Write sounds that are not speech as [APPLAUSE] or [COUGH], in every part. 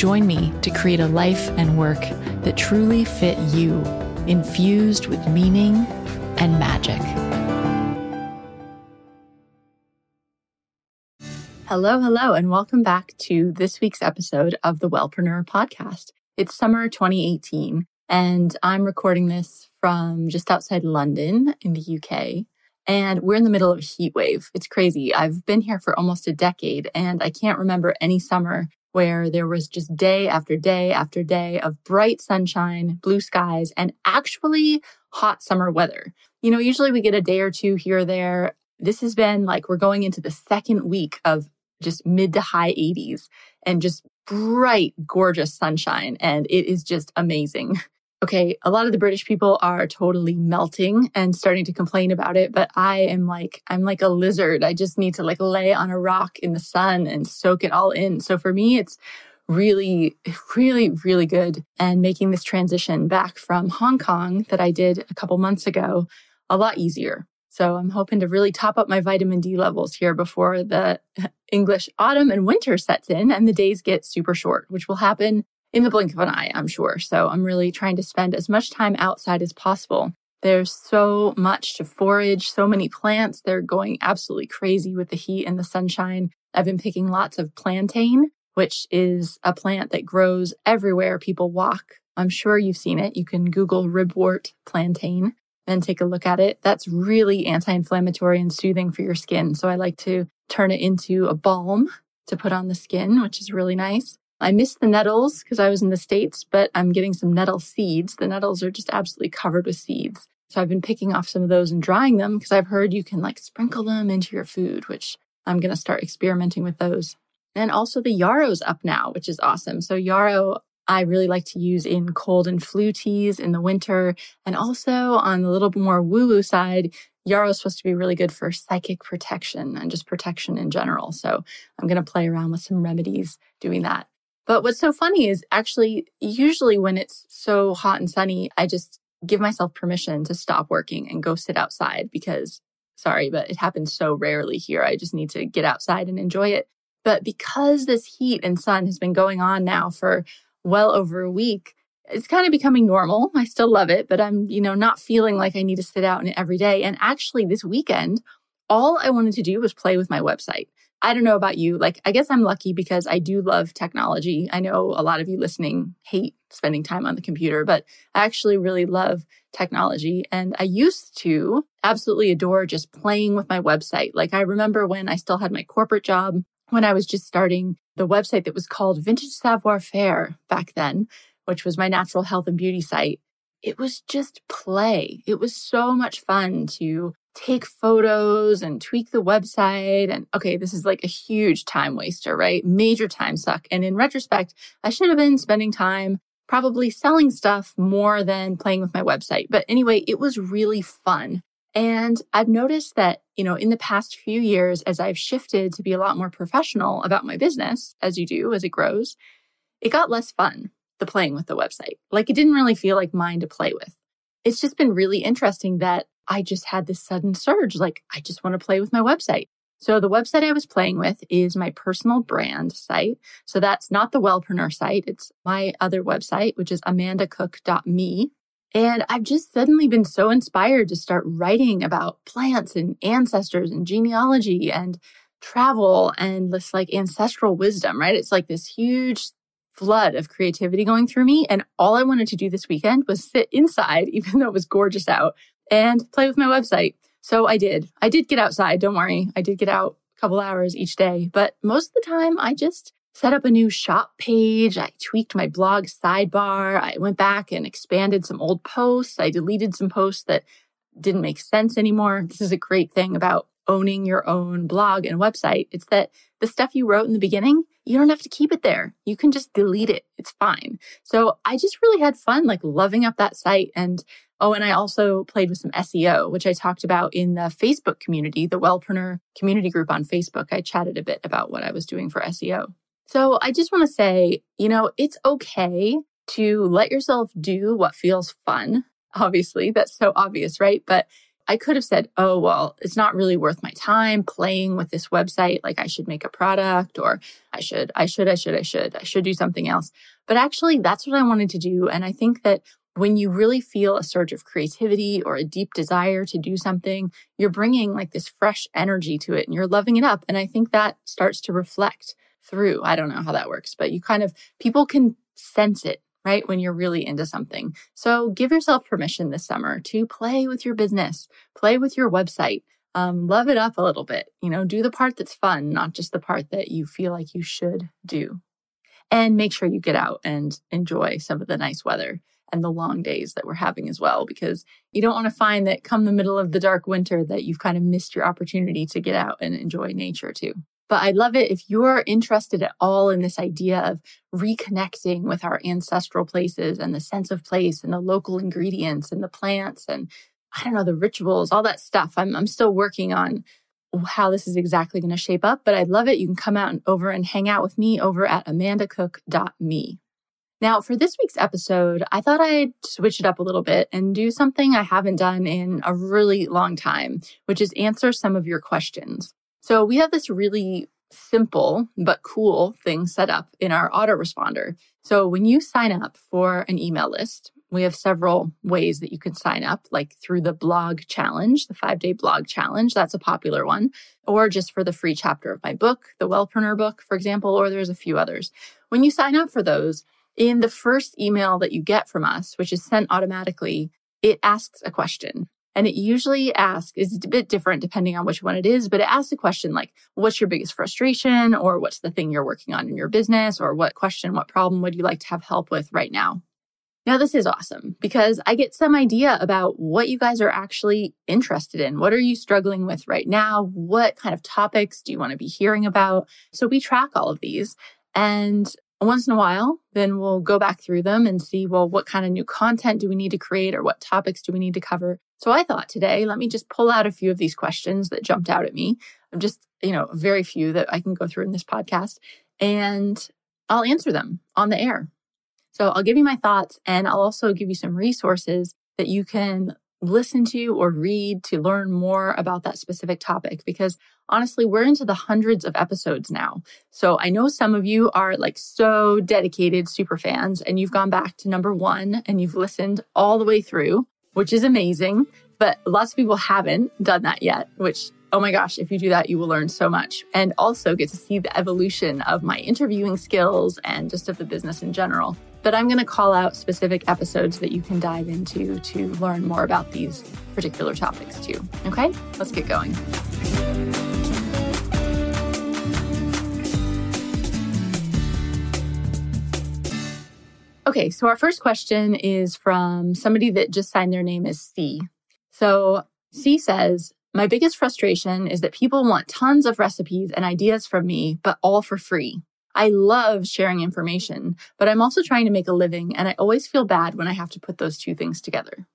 Join me to create a life and work that truly fit you, infused with meaning and magic. Hello, hello, and welcome back to this week's episode of the Wellpreneur podcast. It's summer 2018, and I'm recording this from just outside London in the UK. And we're in the middle of a heat wave. It's crazy. I've been here for almost a decade, and I can't remember any summer where there was just day after day after day of bright sunshine, blue skies, and actually hot summer weather. You know, usually we get a day or two here or there. This has been like we're going into the second week of just mid to high 80s and just bright, gorgeous sunshine. And it is just amazing. [LAUGHS] okay, a lot of the British people are totally melting and starting to complain about it, but I am like, I'm like a lizard. I just need to like lay on a rock in the sun and soak it all in. So for me, it's really, really, really good. And making this transition back from Hong Kong that I did a couple months ago a lot easier. So I'm hoping to really top up my vitamin D levels here before the [LAUGHS] English autumn and winter sets in and the days get super short, which will happen in the blink of an eye, I'm sure. So I'm really trying to spend as much time outside as possible. There's so much to forage, so many plants. They're going absolutely crazy with the heat and the sunshine. I've been picking lots of plantain, which is a plant that grows everywhere people walk. I'm sure you've seen it. You can Google ribwort plantain and take a look at it. That's really anti inflammatory and soothing for your skin. So I like to turn it into a balm to put on the skin, which is really nice. I missed the nettles because I was in the States, but I'm getting some nettle seeds. The nettles are just absolutely covered with seeds. So I've been picking off some of those and drying them because I've heard you can like sprinkle them into your food, which I'm going to start experimenting with those. And also the yarrow's up now, which is awesome. So yarrow, I really like to use in cold and flu teas in the winter. And also on the little bit more woo woo side, yarrow is supposed to be really good for psychic protection and just protection in general. So I'm going to play around with some remedies doing that. But what's so funny is actually, usually when it's so hot and sunny, I just give myself permission to stop working and go sit outside because, sorry, but it happens so rarely here. I just need to get outside and enjoy it. But because this heat and sun has been going on now for well over a week, it's kind of becoming normal. I still love it, but I'm, you know, not feeling like I need to sit out in it every day. And actually, this weekend, all I wanted to do was play with my website. I don't know about you. Like, I guess I'm lucky because I do love technology. I know a lot of you listening hate spending time on the computer, but I actually really love technology. And I used to absolutely adore just playing with my website. Like, I remember when I still had my corporate job, when I was just starting the website that was called Vintage Savoir Faire back then, which was my natural health and beauty site. It was just play. It was so much fun to take photos and tweak the website. And okay, this is like a huge time waster, right? Major time suck. And in retrospect, I should have been spending time probably selling stuff more than playing with my website. But anyway, it was really fun. And I've noticed that, you know, in the past few years, as I've shifted to be a lot more professional about my business, as you do as it grows, it got less fun, the playing with the website. Like it didn't really feel like mine to play with. It's just been really interesting that I just had this sudden surge. Like, I just want to play with my website. So the website I was playing with is my personal brand site. So that's not the Wellpreneur site. It's my other website, which is amandacook.me. And I've just suddenly been so inspired to start writing about plants and ancestors and genealogy and travel and this like ancestral wisdom, right? It's like this huge flood of creativity going through me. And all I wanted to do this weekend was sit inside, [LAUGHS] even though it was gorgeous out, and play with my website. So I did. I did get outside. Don't worry. I did get out a couple hours each day, but most of the time I just set up a new shop page. I tweaked my blog sidebar. I went back and expanded some old posts. I deleted some posts that didn't make sense anymore. This is a great thing about owning your own blog and website. It's that the stuff you wrote in the beginning, you don't have to keep it there. You can just delete it. It's fine. So I just really had fun, like loving up that site. And oh, and I also played with some SEO, which I talked about in the Facebook community, the Wellpreneur community group on Facebook. I chatted a bit about what I was doing for SEO. So I just want to say, you know, it's okay to let yourself do what feels fun. Obviously, that's so obvious, right? But I could have said, oh, well, it's not really worth my time playing with this website. Like I should make a product or I should, I should, I should, I should, I should do something else. But actually, that's what I wanted to do. And I think that when you really feel a surge of creativity or a deep desire to do something, you're bringing like this fresh energy to it and you're loving it up. And I think that starts to reflect through. I don't know how that works, but you kind of, people can sense it right? When you're really into something. So give yourself permission this summer to play with your business, play with your website, um, love it up a little bit. You know, do the part that's fun, not just the part that you feel like you should do. And make sure you get out and enjoy some of the nice weather and the long days that we're having as well, because you don't want to find that come the middle of the dark winter that you've kind of missed your opportunity to get out and enjoy nature too. But I'd love it if you're interested at all in this idea of reconnecting with our ancestral places and the sense of place and the local ingredients and the plants and I don't know, the rituals, all that stuff. I'm, I'm still working on how this is exactly going to shape up, but I'd love it. You can come out and over and hang out with me over at amandacook.me. Now, for this week's episode, I thought I'd switch it up a little bit and do something I haven't done in a really long time, which is answer some of your questions. So we have this really simple but cool thing set up in our autoresponder. So when you sign up for an email list, we have several ways that you can sign up, like through the blog challenge, the five day blog challenge. That's a popular one, or just for the free chapter of my book, the Wellpreneur book, for example, or there's a few others. When you sign up for those, in the first email that you get from us, which is sent automatically, it asks a question. And it usually asks, is a bit different depending on which one it is, but it asks a question like, what's your biggest frustration? Or what's the thing you're working on in your business? Or what question, what problem would you like to have help with right now? Now, this is awesome because I get some idea about what you guys are actually interested in. What are you struggling with right now? What kind of topics do you want to be hearing about? So we track all of these. And once in a while, then we'll go back through them and see, well, what kind of new content do we need to create or what topics do we need to cover? So I thought today, let me just pull out a few of these questions that jumped out at me. I'm just, you know, very few that I can go through in this podcast and I'll answer them on the air. So I'll give you my thoughts and I'll also give you some resources that you can listen to or read to learn more about that specific topic because honestly, we're into the hundreds of episodes now. So I know some of you are like so dedicated super fans and you've gone back to number one and you've listened all the way through, which is amazing. But lots of people haven't done that yet, which Oh my gosh, if you do that, you will learn so much and also get to see the evolution of my interviewing skills and just of the business in general. But I'm going to call out specific episodes that you can dive into to learn more about these particular topics too. Okay, let's get going. Okay, so our first question is from somebody that just signed their name as C. So C says, my biggest frustration is that people want tons of recipes and ideas from me, but all for free. I love sharing information, but I'm also trying to make a living, and I always feel bad when I have to put those two things together.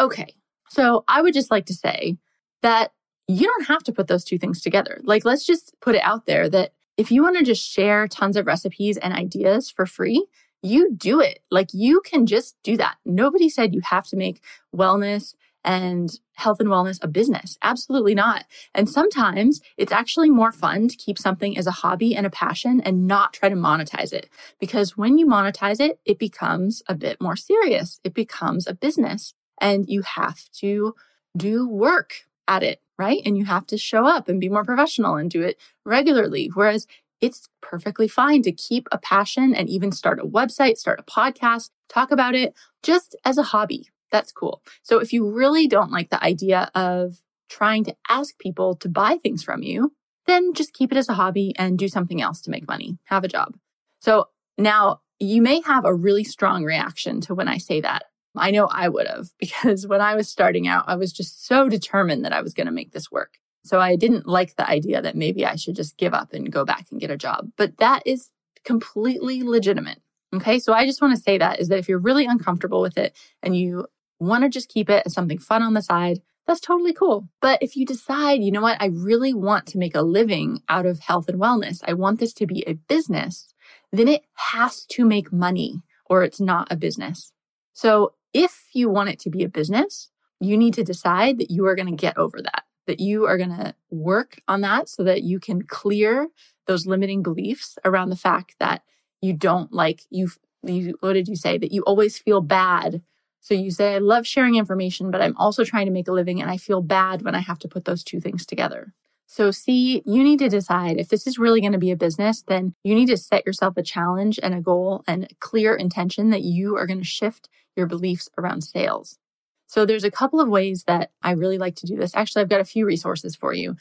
Okay, so I would just like to say that you don't have to put those two things together. Like, let's just put it out there that if you want to just share tons of recipes and ideas for free, you do it. Like, you can just do that. Nobody said you have to make wellness and health and wellness a business. Absolutely not. And sometimes it's actually more fun to keep something as a hobby and a passion and not try to monetize it. Because when you monetize it, it becomes a bit more serious. It becomes a business and you have to do work at it, right? And you have to show up and be more professional and do it regularly. Whereas it's perfectly fine to keep a passion and even start a website, start a podcast, talk about it just as a hobby, that's cool. So if you really don't like the idea of trying to ask people to buy things from you, then just keep it as a hobby and do something else to make money. Have a job. So now you may have a really strong reaction to when I say that. I know I would have [LAUGHS] because when I was starting out, I was just so determined that I was going to make this work. So I didn't like the idea that maybe I should just give up and go back and get a job. But that is completely legitimate. Okay. So I just want to say that is that if you're really uncomfortable with it and you want to just keep it as something fun on the side, that's totally cool. But if you decide, you know what, I really want to make a living out of health and wellness, I want this to be a business, then it has to make money or it's not a business. So if you want it to be a business, you need to decide that you are going to get over that, that you are going to work on that so that you can clear those limiting beliefs around the fact that you don't like you, you what did you say that you always feel bad so you say, I love sharing information, but I'm also trying to make a living and I feel bad when I have to put those two things together. So, C, you need to decide if this is really going to be a business, then you need to set yourself a challenge and a goal and a clear intention that you are going to shift your beliefs around sales. So, there's a couple of ways that I really like to do this. Actually, I've got a few resources for you.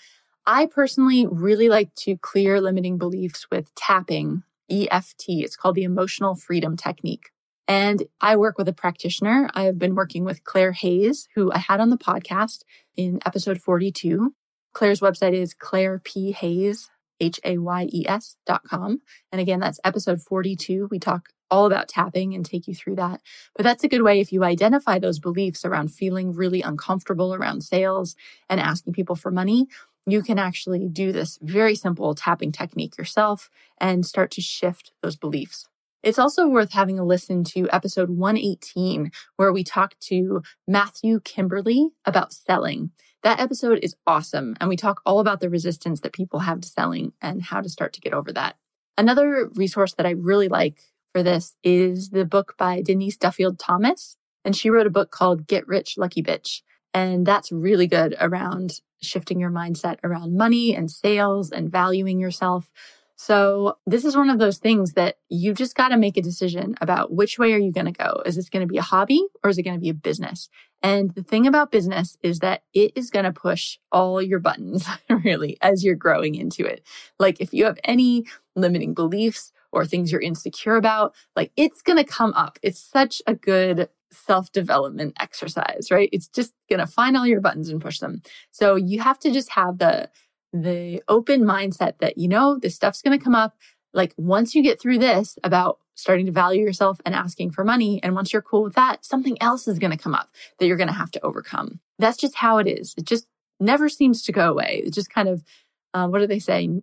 I personally really like to clear limiting beliefs with tapping, EFT. It's called the emotional freedom technique. And I work with a practitioner. I've been working with Claire Hayes, who I had on the podcast in episode 42. Claire's website is clairephayes, H-A-Y-E-S dot com. And again, that's episode 42. We talk all about tapping and take you through that. But that's a good way if you identify those beliefs around feeling really uncomfortable around sales and asking people for money, you can actually do this very simple tapping technique yourself and start to shift those beliefs. It's also worth having a listen to episode 118, where we talk to Matthew Kimberly about selling. That episode is awesome. And we talk all about the resistance that people have to selling and how to start to get over that. Another resource that I really like for this is the book by Denise Duffield Thomas. And she wrote a book called Get Rich Lucky Bitch. And that's really good around shifting your mindset around money and sales and valuing yourself. So this is one of those things that you just got to make a decision about which way are you going to go? Is this going to be a hobby or is it going to be a business? And the thing about business is that it is going to push all your buttons [LAUGHS] really as you're growing into it. Like if you have any limiting beliefs or things you're insecure about, like it's going to come up. It's such a good self development exercise, right? It's just going to find all your buttons and push them. So you have to just have the the open mindset that, you know, this stuff's going to come up. Like once you get through this about starting to value yourself and asking for money, and once you're cool with that, something else is going to come up that you're going to have to overcome. That's just how it is. It just never seems to go away. It just kind of, uh, what do they say?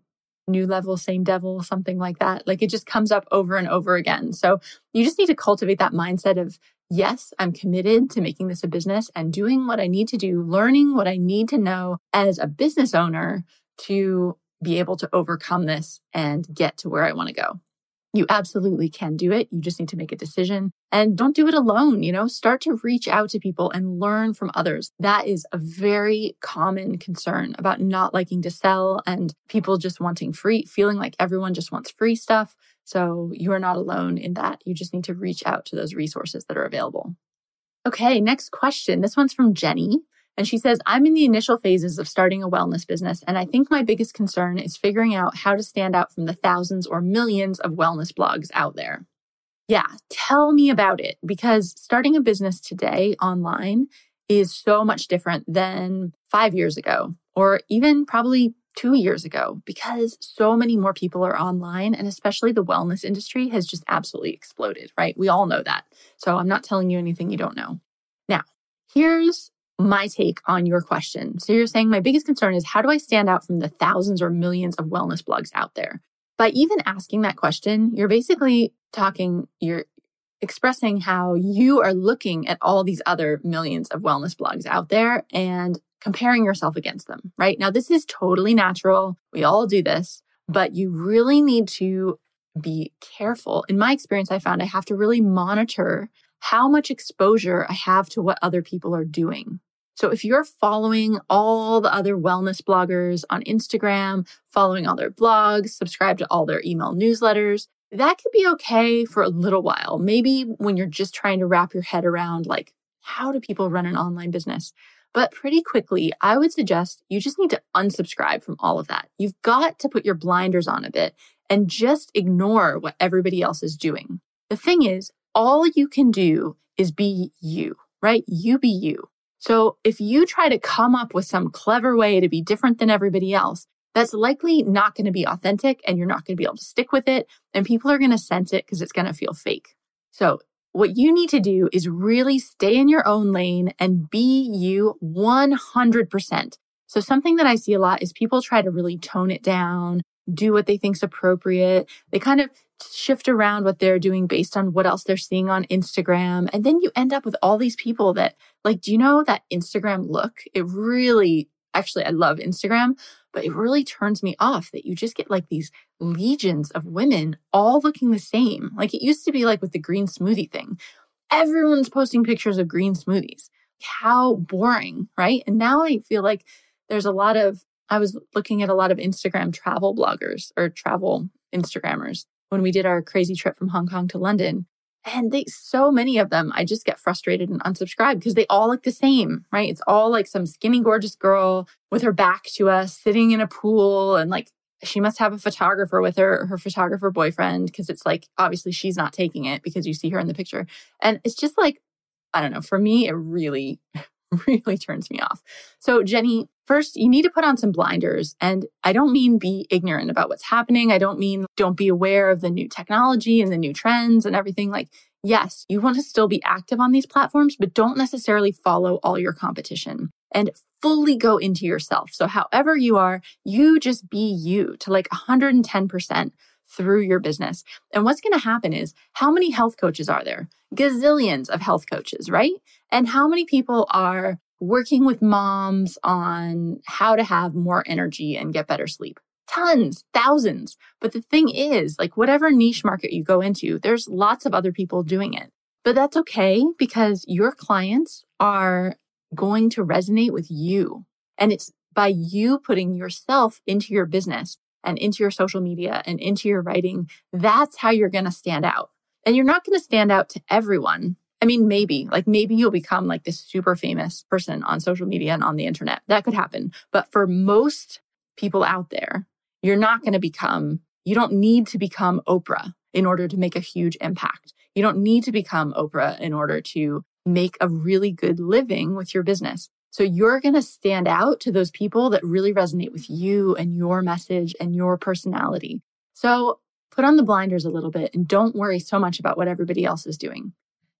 New level, same devil, something like that. Like it just comes up over and over again. So you just need to cultivate that mindset of yes, I'm committed to making this a business and doing what I need to do, learning what I need to know as a business owner to be able to overcome this and get to where I want to go. You absolutely can do it. You just need to make a decision and don't do it alone. You know, start to reach out to people and learn from others. That is a very common concern about not liking to sell and people just wanting free, feeling like everyone just wants free stuff. So you are not alone in that. You just need to reach out to those resources that are available. Okay, next question. This one's from Jenny. And she says, I'm in the initial phases of starting a wellness business. And I think my biggest concern is figuring out how to stand out from the thousands or millions of wellness blogs out there. Yeah, tell me about it because starting a business today online is so much different than five years ago or even probably two years ago because so many more people are online and especially the wellness industry has just absolutely exploded, right? We all know that. So I'm not telling you anything you don't know. Now, here's my take on your question. So you're saying my biggest concern is how do I stand out from the thousands or millions of wellness blogs out there? By even asking that question, you're basically talking, you're expressing how you are looking at all these other millions of wellness blogs out there and comparing yourself against them, right? Now, this is totally natural. We all do this, but you really need to be careful. In my experience, I found I have to really monitor how much exposure I have to what other people are doing. So if you're following all the other wellness bloggers on Instagram, following all their blogs, subscribe to all their email newsletters, that could be okay for a little while. Maybe when you're just trying to wrap your head around like, how do people run an online business? But pretty quickly, I would suggest you just need to unsubscribe from all of that. You've got to put your blinders on a bit and just ignore what everybody else is doing. The thing is, all you can do is be you, right? You be you. So if you try to come up with some clever way to be different than everybody else, that's likely not going to be authentic and you're not going to be able to stick with it. And people are going to sense it because it's going to feel fake. So what you need to do is really stay in your own lane and be you 100%. So something that I see a lot is people try to really tone it down, do what they think's appropriate. They kind of shift around what they're doing based on what else they're seeing on Instagram. And then you end up with all these people that like, do you know that Instagram look? It really, actually, I love Instagram, but it really turns me off that you just get like these legions of women all looking the same. Like it used to be like with the green smoothie thing. Everyone's posting pictures of green smoothies. How boring, right? And now I feel like there's a lot of, I was looking at a lot of Instagram travel bloggers or travel Instagrammers when we did our crazy trip from Hong Kong to London. And they, so many of them, I just get frustrated and unsubscribe because they all look the same, right? It's all like some skinny, gorgeous girl with her back to us sitting in a pool. And like, she must have a photographer with her, her photographer boyfriend, because it's like, obviously she's not taking it because you see her in the picture. And it's just like, I don't know, for me, it really, [LAUGHS] really turns me off. So, Jenny, First, you need to put on some blinders. And I don't mean be ignorant about what's happening. I don't mean don't be aware of the new technology and the new trends and everything. Like, yes, you want to still be active on these platforms, but don't necessarily follow all your competition and fully go into yourself. So, however you are, you just be you to like 110% through your business. And what's going to happen is how many health coaches are there? Gazillions of health coaches, right? And how many people are working with moms on how to have more energy and get better sleep. Tons, thousands. But the thing is, like whatever niche market you go into, there's lots of other people doing it. But that's okay because your clients are going to resonate with you. And it's by you putting yourself into your business and into your social media and into your writing. That's how you're going to stand out. And you're not going to stand out to everyone I mean, maybe, like maybe you'll become like this super famous person on social media and on the internet. That could happen. But for most people out there, you're not going to become, you don't need to become Oprah in order to make a huge impact. You don't need to become Oprah in order to make a really good living with your business. So you're going to stand out to those people that really resonate with you and your message and your personality. So put on the blinders a little bit and don't worry so much about what everybody else is doing.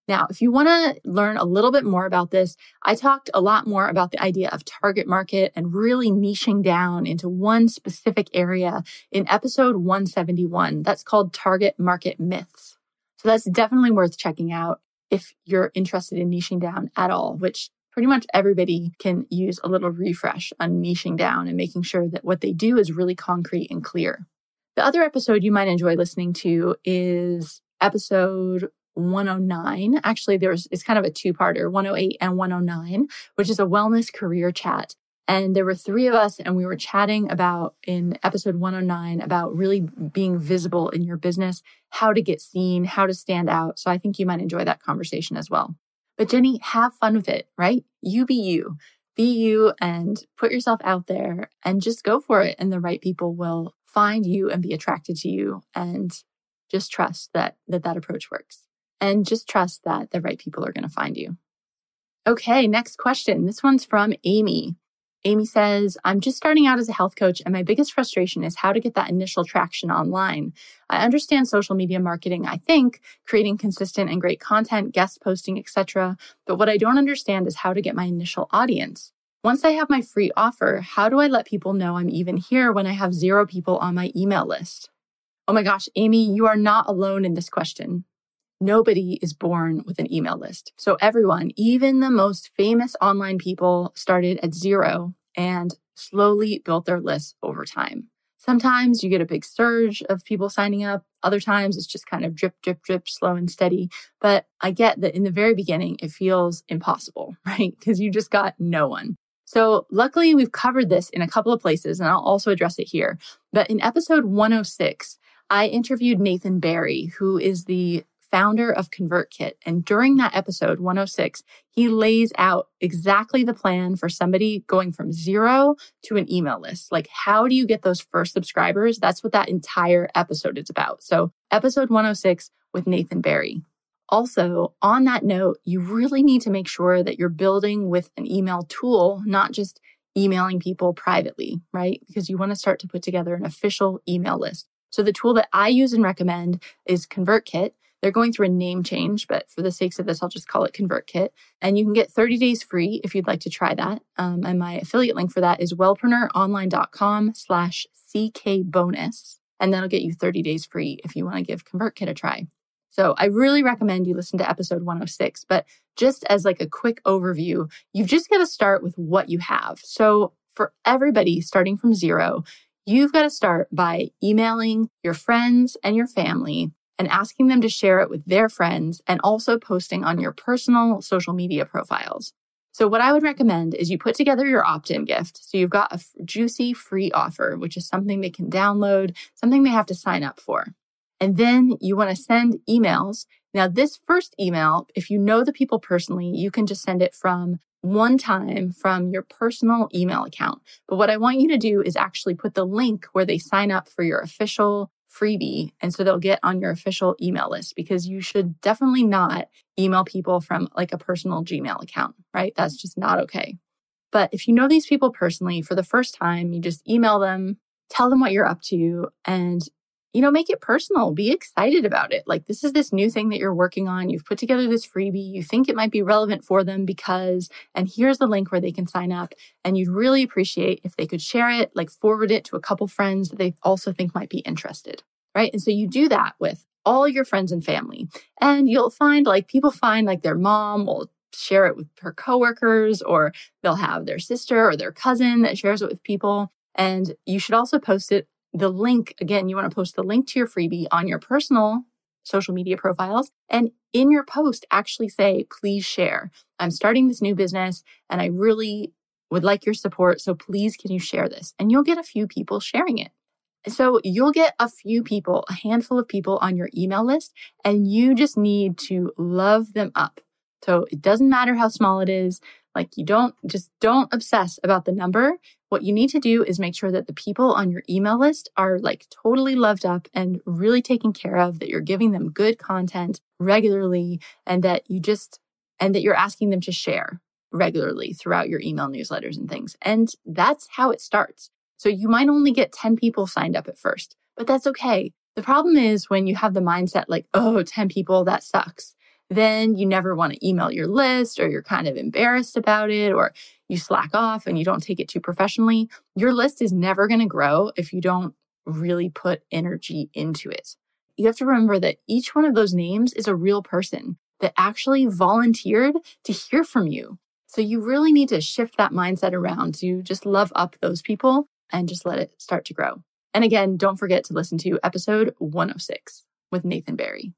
Now, if you want to learn a little bit more about this, I talked a lot more about the idea of target market and really niching down into one specific area in episode 171. That's called Target Market Myths. So that's definitely worth checking out if you're interested in niching down at all, which pretty much everybody can use a little refresh on niching down and making sure that what they do is really concrete and clear. The other episode you might enjoy listening to is episode 109. Actually, there's it's kind of a two-parter, 108 and 109, which is a wellness career chat. And there were three of us, and we were chatting about in episode 109 about really being visible in your business, how to get seen, how to stand out. So I think you might enjoy that conversation as well. But Jenny, have fun with it, right? You be you, be you, and put yourself out there and just go for it. And the right people will find you and be attracted to you. And just trust that that, that approach works and just trust that the right people are going to find you. Okay, next question. This one's from Amy. Amy says, I'm just starting out as a health coach, and my biggest frustration is how to get that initial traction online. I understand social media marketing, I think, creating consistent and great content, guest posting, etc. But what I don't understand is how to get my initial audience. Once I have my free offer, how do I let people know I'm even here when I have zero people on my email list? Oh my gosh, Amy, you are not alone in this question. Nobody is born with an email list. So everyone, even the most famous online people started at zero and slowly built their lists over time. Sometimes you get a big surge of people signing up. Other times it's just kind of drip, drip, drip, slow and steady. But I get that in the very beginning, it feels impossible, [LAUGHS] right? Because you just got no one. So luckily we've covered this in a couple of places and I'll also address it here. But in episode 106, I interviewed Nathan Barry, who is the founder of ConvertKit. And during that episode 106, he lays out exactly the plan for somebody going from zero to an email list. Like, how do you get those first subscribers? That's what that entire episode is about. So, episode 106 with Nathan Barry. Also, on that note, you really need to make sure that you're building with an email tool, not just emailing people privately, right? Because you want to start to put together an official email list. So the tool that I use and recommend is ConvertKit. They're going through a name change, but for the sakes of this, I'll just call it ConvertKit. And you can get 30 days free if you'd like to try that. Um, and my affiliate link for that is wellpreneuronline.com slash CK bonus. And that'll get you 30 days free if you want to give ConvertKit a try. So I really recommend you listen to episode 106. But just as like a quick overview, you've just got to start with what you have. So for everybody starting from zero, you've got to start by emailing your friends and your family and asking them to share it with their friends and also posting on your personal social media profiles. So, what I would recommend is you put together your opt in gift. So, you've got a f- juicy free offer, which is something they can download, something they have to sign up for. And then you want to send emails. Now, this first email, if you know the people personally, you can just send it from one time from your personal email account. But what I want you to do is actually put the link where they sign up for your official freebie. And so they'll get on your official email list because you should definitely not email people from like a personal Gmail account, right? That's just not okay. But if you know these people personally for the first time, you just email them, tell them what you're up to, and you know, make it personal. Be excited about it. Like, this is this new thing that you're working on. You've put together this freebie. You think it might be relevant for them because, and here's the link where they can sign up. And you'd really appreciate if they could share it, like forward it to a couple friends that they also think might be interested. Right. And so you do that with all your friends and family. And you'll find like people find like their mom will share it with her coworkers, or they'll have their sister or their cousin that shares it with people. And you should also post it the link, again, you want to post the link to your freebie on your personal social media profiles. And in your post, actually say, please share. I'm starting this new business and I really would like your support. So please, can you share this? And you'll get a few people sharing it. So you'll get a few people, a handful of people on your email list, and you just need to love them up. So it doesn't matter how small it is. Like you don't just don't obsess about the number. What you need to do is make sure that the people on your email list are like totally loved up and really taken care of, that you're giving them good content regularly and that you just, and that you're asking them to share regularly throughout your email newsletters and things. And that's how it starts. So you might only get 10 people signed up at first, but that's okay. The problem is when you have the mindset like, oh, 10 people, that sucks then you never want to email your list or you're kind of embarrassed about it or you slack off and you don't take it too professionally. Your list is never going to grow if you don't really put energy into it. You have to remember that each one of those names is a real person that actually volunteered to hear from you. So you really need to shift that mindset around to just love up those people and just let it start to grow. And again, don't forget to listen to episode 106 with Nathan Barry.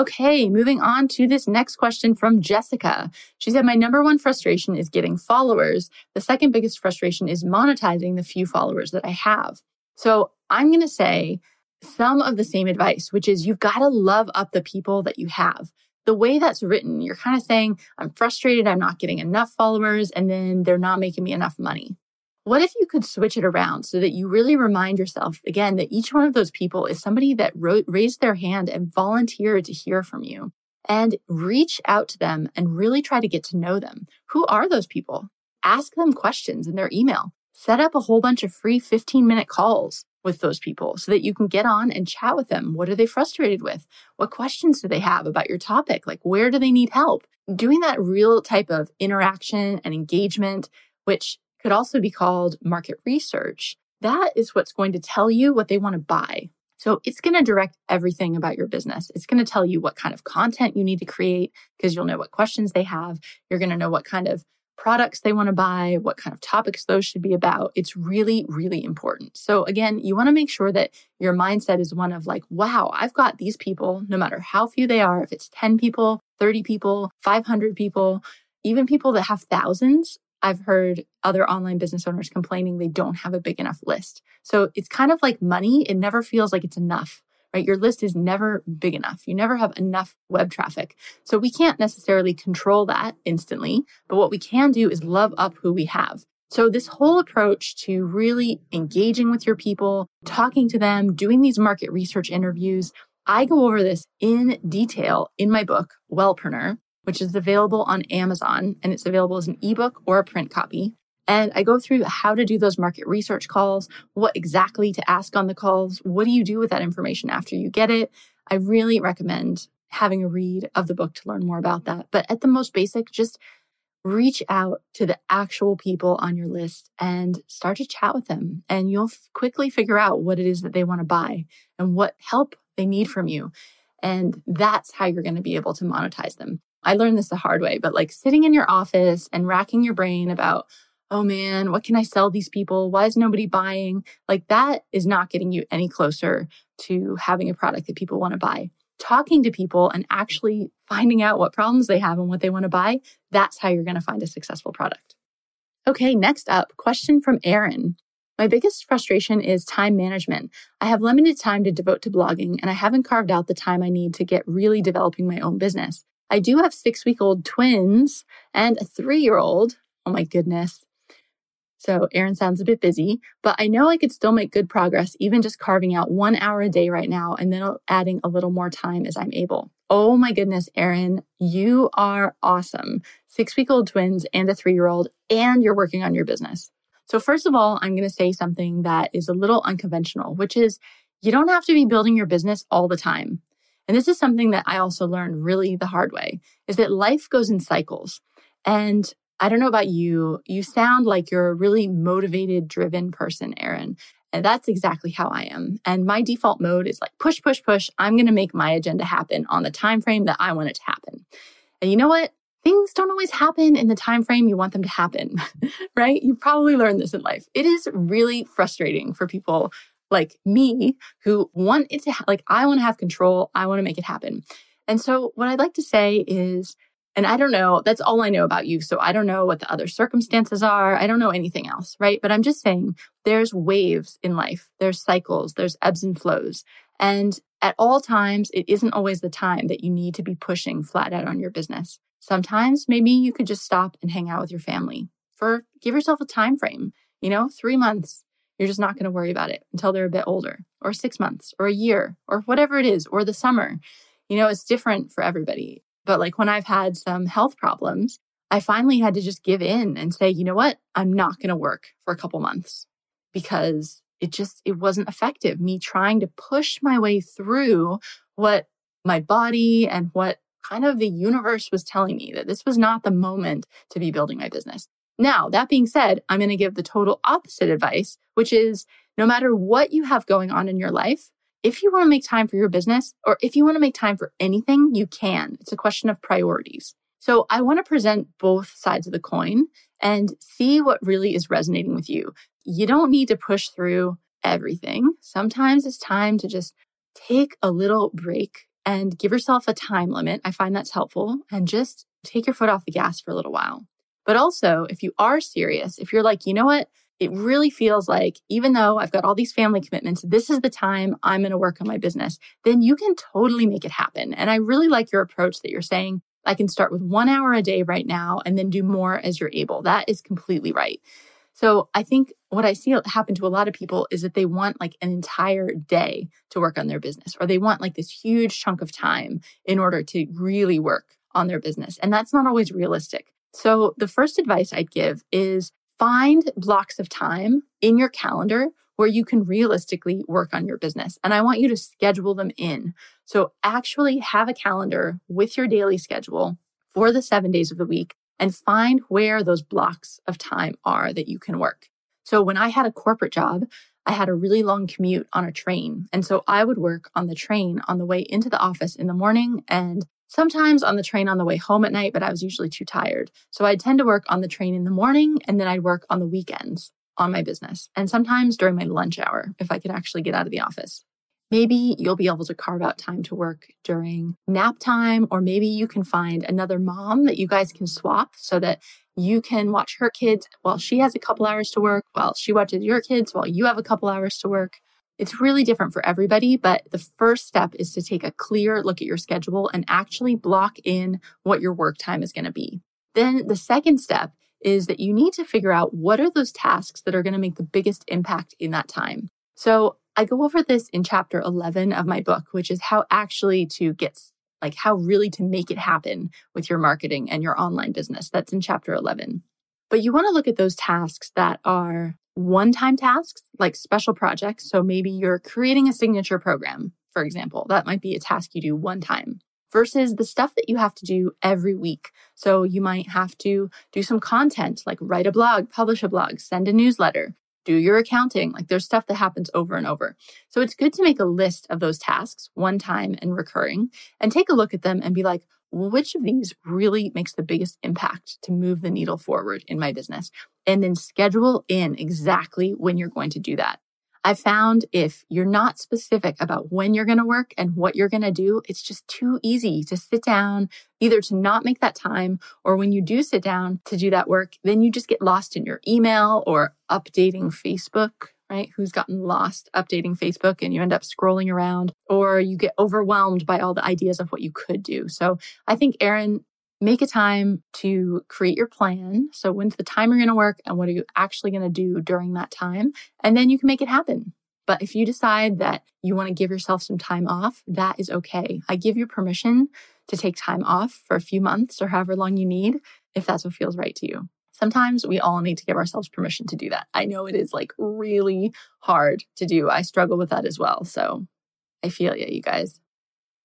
Okay, moving on to this next question from Jessica. She said, My number one frustration is getting followers. The second biggest frustration is monetizing the few followers that I have. So I'm going to say some of the same advice, which is you've got to love up the people that you have. The way that's written, you're kind of saying, I'm frustrated, I'm not getting enough followers, and then they're not making me enough money. What if you could switch it around so that you really remind yourself again that each one of those people is somebody that wrote, raised their hand and volunteered to hear from you and reach out to them and really try to get to know them. Who are those people? Ask them questions in their email. Set up a whole bunch of free 15 minute calls with those people so that you can get on and chat with them. What are they frustrated with? What questions do they have about your topic? Like, where do they need help? Doing that real type of interaction and engagement, which could also be called market research. That is what's going to tell you what they want to buy. So it's going to direct everything about your business. It's going to tell you what kind of content you need to create because you'll know what questions they have. You're going to know what kind of products they want to buy, what kind of topics those should be about. It's really, really important. So again, you want to make sure that your mindset is one of like, wow, I've got these people, no matter how few they are, if it's 10 people, 30 people, 500 people, even people that have thousands, I've heard other online business owners complaining they don't have a big enough list. So it's kind of like money. It never feels like it's enough, right? Your list is never big enough. You never have enough web traffic. So we can't necessarily control that instantly, but what we can do is love up who we have. So this whole approach to really engaging with your people, talking to them, doing these market research interviews, I go over this in detail in my book, Wellpreneur, which is available on Amazon and it's available as an ebook or a print copy. And I go through how to do those market research calls, what exactly to ask on the calls, what do you do with that information after you get it. I really recommend having a read of the book to learn more about that. But at the most basic, just reach out to the actual people on your list and start to chat with them. And you'll f- quickly figure out what it is that they want to buy and what help they need from you. And that's how you're going to be able to monetize them. I learned this the hard way, but like sitting in your office and racking your brain about, oh man, what can I sell these people? Why is nobody buying? Like that is not getting you any closer to having a product that people want to buy talking to people and actually finding out what problems they have and what they want to buy, that's how you're going to find a successful product. Okay, next up, question from Aaron. My biggest frustration is time management. I have limited time to devote to blogging, and I haven't carved out the time I need to get really developing my own business. I do have six week old twins and a three year old. Oh my goodness. So Aaron sounds a bit busy, but I know I could still make good progress, even just carving out one hour a day right now and then adding a little more time as I'm able. Oh my goodness, Aaron, you are awesome. Six week old twins and a three year old, and you're working on your business. So, first of all, I'm going to say something that is a little unconventional, which is you don't have to be building your business all the time. And this is something that I also learned really the hard way is that life goes in cycles. And I don't know about you. You sound like you're a really motivated, driven person, Aaron. And that's exactly how I am. And my default mode is like push, push, push. I'm going to make my agenda happen on the time frame that I want it to happen. And you know what? Things don't always happen in the time frame you want them to happen, [LAUGHS] right? You probably learned this in life. It is really frustrating for people like me who want it to ha- like I want to have control. I want to make it happen. And so what I'd like to say is and I don't know, that's all I know about you. So I don't know what the other circumstances are. I don't know anything else, right? But I'm just saying there's waves in life, there's cycles, there's ebbs and flows. And at all times, it isn't always the time that you need to be pushing flat out on your business. Sometimes maybe you could just stop and hang out with your family for give yourself a time frame, you know, three months. You're just not going to worry about it until they're a bit older, or six months, or a year, or whatever it is, or the summer. You know, it's different for everybody. But like when I've had some health problems, I finally had to just give in and say, you know what? I'm not going to work for a couple months because it just it wasn't effective me trying to push my way through what my body and what kind of the universe was telling me that this was not the moment to be building my business. Now, that being said, I'm going to give the total opposite advice, which is no matter what you have going on in your life, if you want to make time for your business or if you want to make time for anything, you can. It's a question of priorities. So I want to present both sides of the coin and see what really is resonating with you. You don't need to push through everything. Sometimes it's time to just take a little break and give yourself a time limit. I find that's helpful and just take your foot off the gas for a little while. But also, if you are serious, if you're like, you know what, it really feels like even though I've got all these family commitments, this is the time I'm going to work on my business, then you can totally make it happen. And I really like your approach that you're saying, I can start with one hour a day right now and then do more as you're able. That is completely right. So I think what I see happen to a lot of people is that they want like an entire day to work on their business, or they want like this huge chunk of time in order to really work on their business. And that's not always realistic. So the first advice I'd give is find blocks of time in your calendar where you can realistically work on your business. And I want you to schedule them in. So actually have a calendar with your daily schedule for the seven days of the week and find where those blocks of time are that you can work. So when I had a corporate job, I had a really long commute on a train. And so I would work on the train on the way into the office in the morning and sometimes on the train on the way home at night, but I was usually too tired. So I'd tend to work on the train in the morning and then I'd work on the weekends on my business and sometimes during my lunch hour if I could actually get out of the office. Maybe you'll be able to carve out time to work during nap time, or maybe you can find another mom that you guys can swap so that you can watch her kids while she has a couple hours to work, while she watches your kids while you have a couple hours to work. It's really different for everybody, but the first step is to take a clear look at your schedule and actually block in what your work time is going to be. Then the second step is that you need to figure out what are those tasks that are going to make the biggest impact in that time. So I go over this in chapter 11 of my book, which is how actually to get like how really to make it happen with your marketing and your online business. That's in chapter 11. But you want to look at those tasks that are one time tasks, like special projects. So maybe you're creating a signature program, for example. That might be a task you do one time versus the stuff that you have to do every week. So you might have to do some content, like write a blog, publish a blog, send a newsletter, do your accounting. Like there's stuff that happens over and over. So it's good to make a list of those tasks, one time and recurring, and take a look at them and be like, which of these really makes the biggest impact to move the needle forward in my business? And then schedule in exactly when you're going to do that. I found if you're not specific about when you're going to work and what you're going to do, it's just too easy to sit down, either to not make that time, or when you do sit down to do that work, then you just get lost in your email or updating Facebook, right? Who's gotten lost updating Facebook and you end up scrolling around, or you get overwhelmed by all the ideas of what you could do. So I think, Erin, make a time to create your plan. So, when's the time you're going to work and what are you actually going to do during that time? And then you can make it happen. But if you decide that you want to give yourself some time off, that is okay. I give you permission to take time off for a few months or however long you need if that's what feels right to you. Sometimes we all need to give ourselves permission to do that. I know it is like really hard to do. I struggle with that as well. So I feel you, you guys.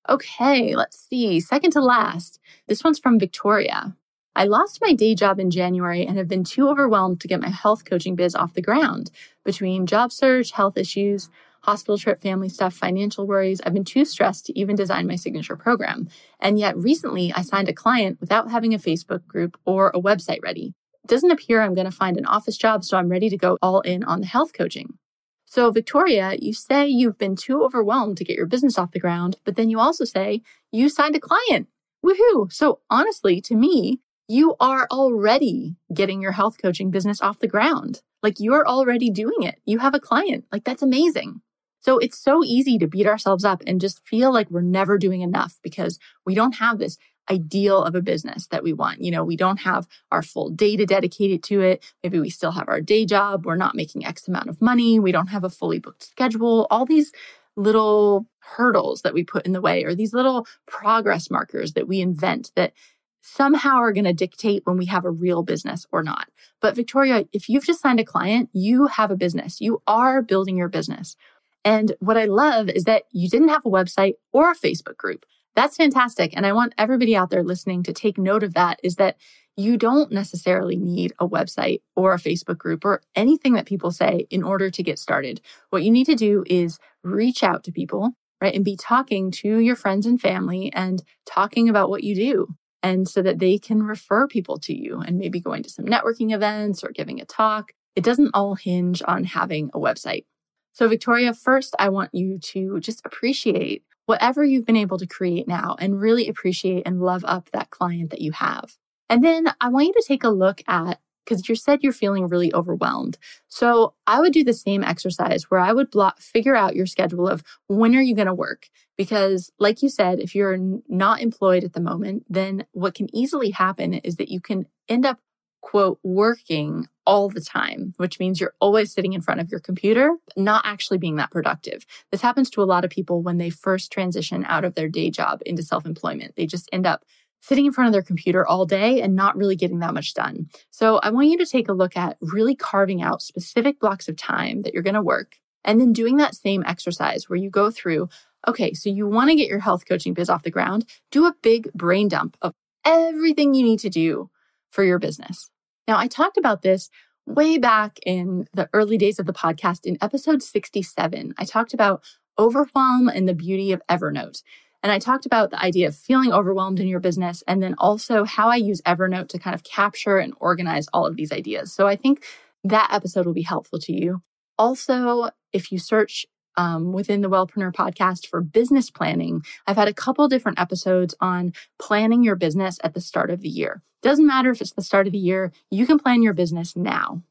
Okay, let's see. Second to last. This one's from Victoria. I lost my day job in January and have been too overwhelmed to get my health coaching biz off the ground. Between job search, health issues, hospital trip, family stuff, financial worries, I've been too stressed to even design my signature program. And yet recently I signed a client without having a Facebook group or a website ready. Doesn't appear I'm going to find an office job, so I'm ready to go all in on the health coaching. So, Victoria, you say you've been too overwhelmed to get your business off the ground, but then you also say you signed a client. Woohoo. So, honestly, to me, you are already getting your health coaching business off the ground. Like you're already doing it. You have a client. Like that's amazing. So it's so easy to beat ourselves up and just feel like we're never doing enough because we don't have this ideal of a business that we want. You know, we don't have our full data dedicated to it. Maybe we still have our day job. We're not making X amount of money. We don't have a fully booked schedule. All these little hurdles that we put in the way or these little progress markers that we invent that somehow are going to dictate when we have a real business or not. But Victoria, if you've just signed a client, you have a business. You are building your business. And what I love is that you didn't have a website or a Facebook group. That's fantastic. And I want everybody out there listening to take note of that is that you don't necessarily need a website or a Facebook group or anything that people say in order to get started. What you need to do is reach out to people, right? And be talking to your friends and family and talking about what you do. And so that they can refer people to you and maybe going to some networking events or giving a talk. It doesn't all hinge on having a website. So, Victoria, first, I want you to just appreciate whatever you've been able to create now and really appreciate and love up that client that you have. And then I want you to take a look at because you said you're feeling really overwhelmed. So I would do the same exercise where I would block, figure out your schedule of when are you going to work? Because like you said, if you're not employed at the moment, then what can easily happen is that you can end up quote, working all the time, which means you're always sitting in front of your computer, not actually being that productive. This happens to a lot of people when they first transition out of their day job into self employment. They just end up sitting in front of their computer all day and not really getting that much done. So I want you to take a look at really carving out specific blocks of time that you're going to work and then doing that same exercise where you go through, okay, so you want to get your health coaching biz off the ground, do a big brain dump of everything you need to do for your business. Now, I talked about this way back in the early days of the podcast in episode 67. I talked about overwhelm and the beauty of Evernote. And I talked about the idea of feeling overwhelmed in your business and then also how I use Evernote to kind of capture and organize all of these ideas. So I think that episode will be helpful to you. Also, if you search um, within the Wellpreneur podcast for business planning, I've had a couple different episodes on planning your business at the start of the year. Doesn't matter if it's the start of the year, you can plan your business now.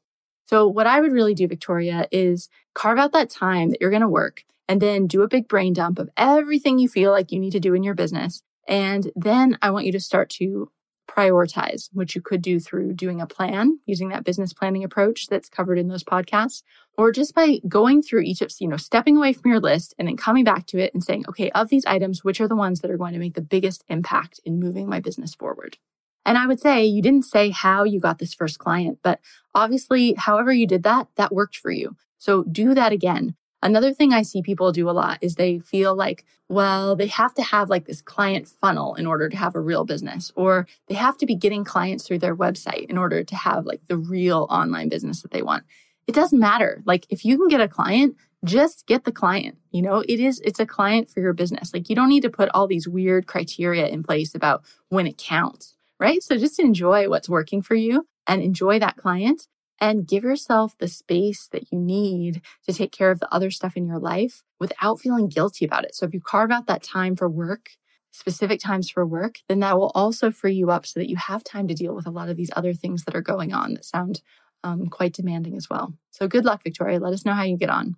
So, what I would really do, Victoria, is carve out that time that you're going to work and then do a big brain dump of everything you feel like you need to do in your business. And then I want you to start to prioritize, which you could do through doing a plan using that business planning approach that's covered in those podcasts, or just by going through each of, you know, stepping away from your list and then coming back to it and saying, okay, of these items, which are the ones that are going to make the biggest impact in moving my business forward? And I would say you didn't say how you got this first client, but obviously, however you did that, that worked for you. So do that again. Another thing I see people do a lot is they feel like, well, they have to have like this client funnel in order to have a real business, or they have to be getting clients through their website in order to have like the real online business that they want. It doesn't matter. Like if you can get a client, just get the client. You know, it is, it's a client for your business. Like you don't need to put all these weird criteria in place about when it counts, right? So just enjoy what's working for you and enjoy that client and give yourself the space that you need to take care of the other stuff in your life without feeling guilty about it. So if you carve out that time for work, specific times for work, then that will also free you up so that you have time to deal with a lot of these other things that are going on that sound um, quite demanding as well. So good luck, Victoria. Let us know how you get on.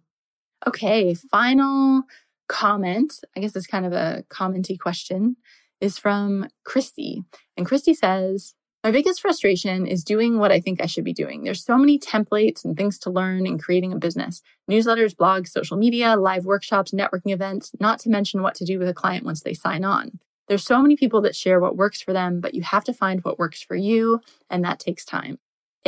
Okay, final comment. I guess it's kind of a commenty question is from Christy. And Christy says, my biggest frustration is doing what I think I should be doing. There's so many templates and things to learn in creating a business newsletters, blogs, social media, live workshops, networking events, not to mention what to do with a client once they sign on. There's so many people that share what works for them, but you have to find what works for you, and that takes time.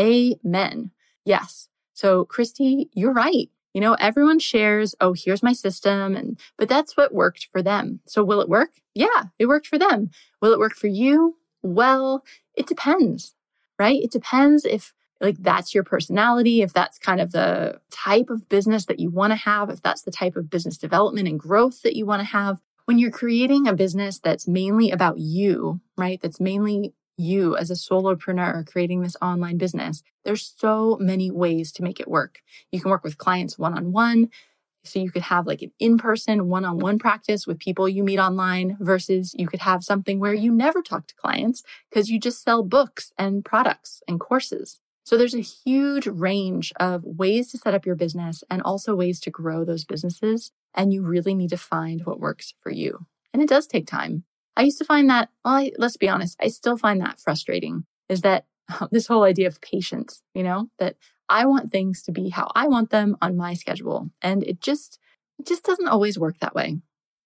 Amen. Yes. So, Christy, you're right. You know, everyone shares, oh, here's my system. And, but that's what worked for them. So will it work? Yeah, it worked for them. Will it work for you? Well, it depends, right? It depends if like that's your personality, if that's kind of the type of business that you want to have, if that's the type of business development and growth that you want to have. When you're creating a business that's mainly about you, right? That's mainly you as a solopreneur creating this online business, there's so many ways to make it work. You can work with clients one on one. So you could have like an in person, one on one practice with people you meet online versus you could have something where you never talk to clients because you just sell books and products and courses. So there's a huge range of ways to set up your business and also ways to grow those businesses. And you really need to find what works for you. And it does take time. I used to find that, well, I, let's be honest, I still find that frustrating is that [LAUGHS] this whole idea of patience, you know, that I want things to be how I want them on my schedule. And it just, it just doesn't always work that way.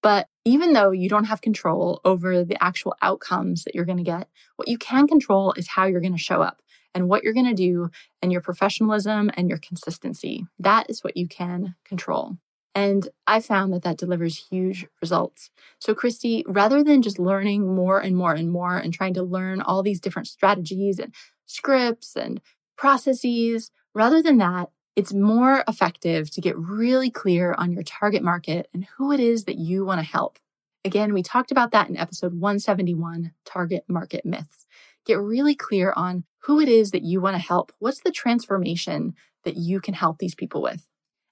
But even though you don't have control over the actual outcomes that you're going to get, what you can control is how you're going to show up and what you're going to do and your professionalism and your consistency. That is what you can control. And I found that that delivers huge results. So, Christy, rather than just learning more and more and more and trying to learn all these different strategies and scripts and processes, Rather than that, it's more effective to get really clear on your target market and who it is that you want to help. Again, we talked about that in episode 171 Target Market Myths. Get really clear on who it is that you want to help. What's the transformation that you can help these people with?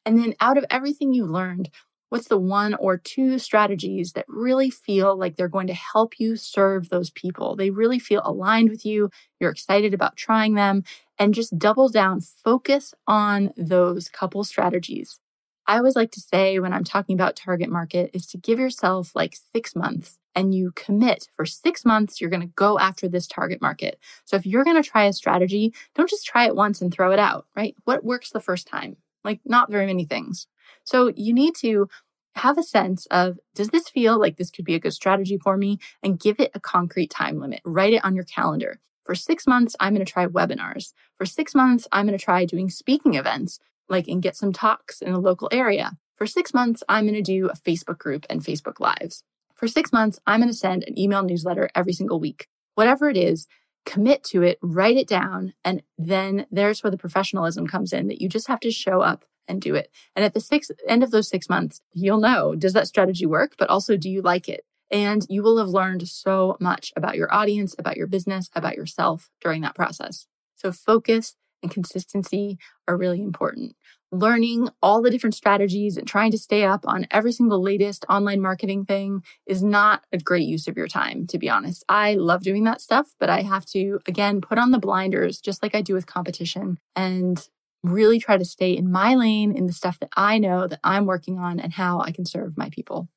And then out of everything you learned, What's the one or two strategies that really feel like they're going to help you serve those people? They really feel aligned with you. You're excited about trying them and just double down, focus on those couple strategies. I always like to say when I'm talking about target market is to give yourself like six months and you commit for six months, you're going to go after this target market. So if you're going to try a strategy, don't just try it once and throw it out, right? What works the first time? Like, not very many things. So you need to have a sense of does this feel like this could be a good strategy for me and give it a concrete time limit. Write it on your calendar. For six months, I'm going to try webinars. For six months, I'm going to try doing speaking events, like and get some talks in a local area. For six months, I'm going to do a Facebook group and Facebook Lives. For six months, I'm going to send an email newsletter every single week. Whatever it is, commit to it, write it down. And then there's where the professionalism comes in that you just have to show up and do it. And at the six, end of those six months, you'll know, does that strategy work? But also, do you like it? And you will have learned so much about your audience, about your business, about yourself during that process. So focus and consistency are really important. Learning all the different strategies and trying to stay up on every single latest online marketing thing is not a great use of your time, to be honest. I love doing that stuff, but I have to, again, put on the blinders, just like I do with competition, and really try to stay in my lane in the stuff that I know that I'm working on and how I can serve my people.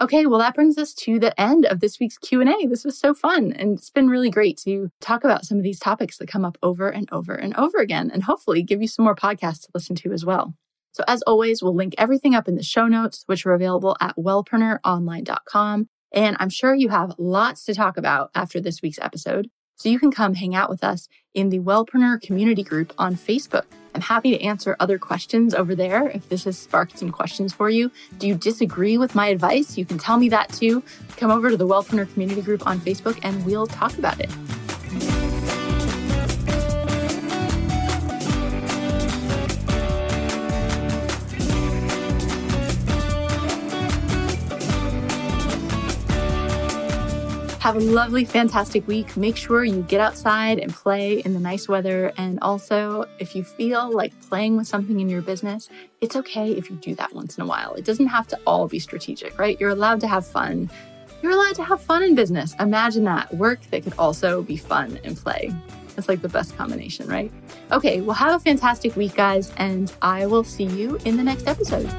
Okay, well that brings us to the end of this week's Q&A. This was so fun and it's been really great to talk about some of these topics that come up over and over and over again and hopefully give you some more podcasts to listen to as well. So as always, we'll link everything up in the show notes which are available at wellpreneuronline.com and I'm sure you have lots to talk about after this week's episode. So you can come hang out with us in the Wellpreneur community group on Facebook. I'm happy to answer other questions over there if this has sparked some questions for you. Do you disagree with my advice? You can tell me that too. Come over to the Wellpreneur community group on Facebook and we'll talk about it. Have a lovely, fantastic week. Make sure you get outside and play in the nice weather. And also, if you feel like playing with something in your business, it's okay if you do that once in a while. It doesn't have to all be strategic, right? You're allowed to have fun. You're allowed to have fun in business. Imagine that work that could also be fun and play. It's like the best combination, right? Okay, well, have a fantastic week, guys, and I will see you in the next episode.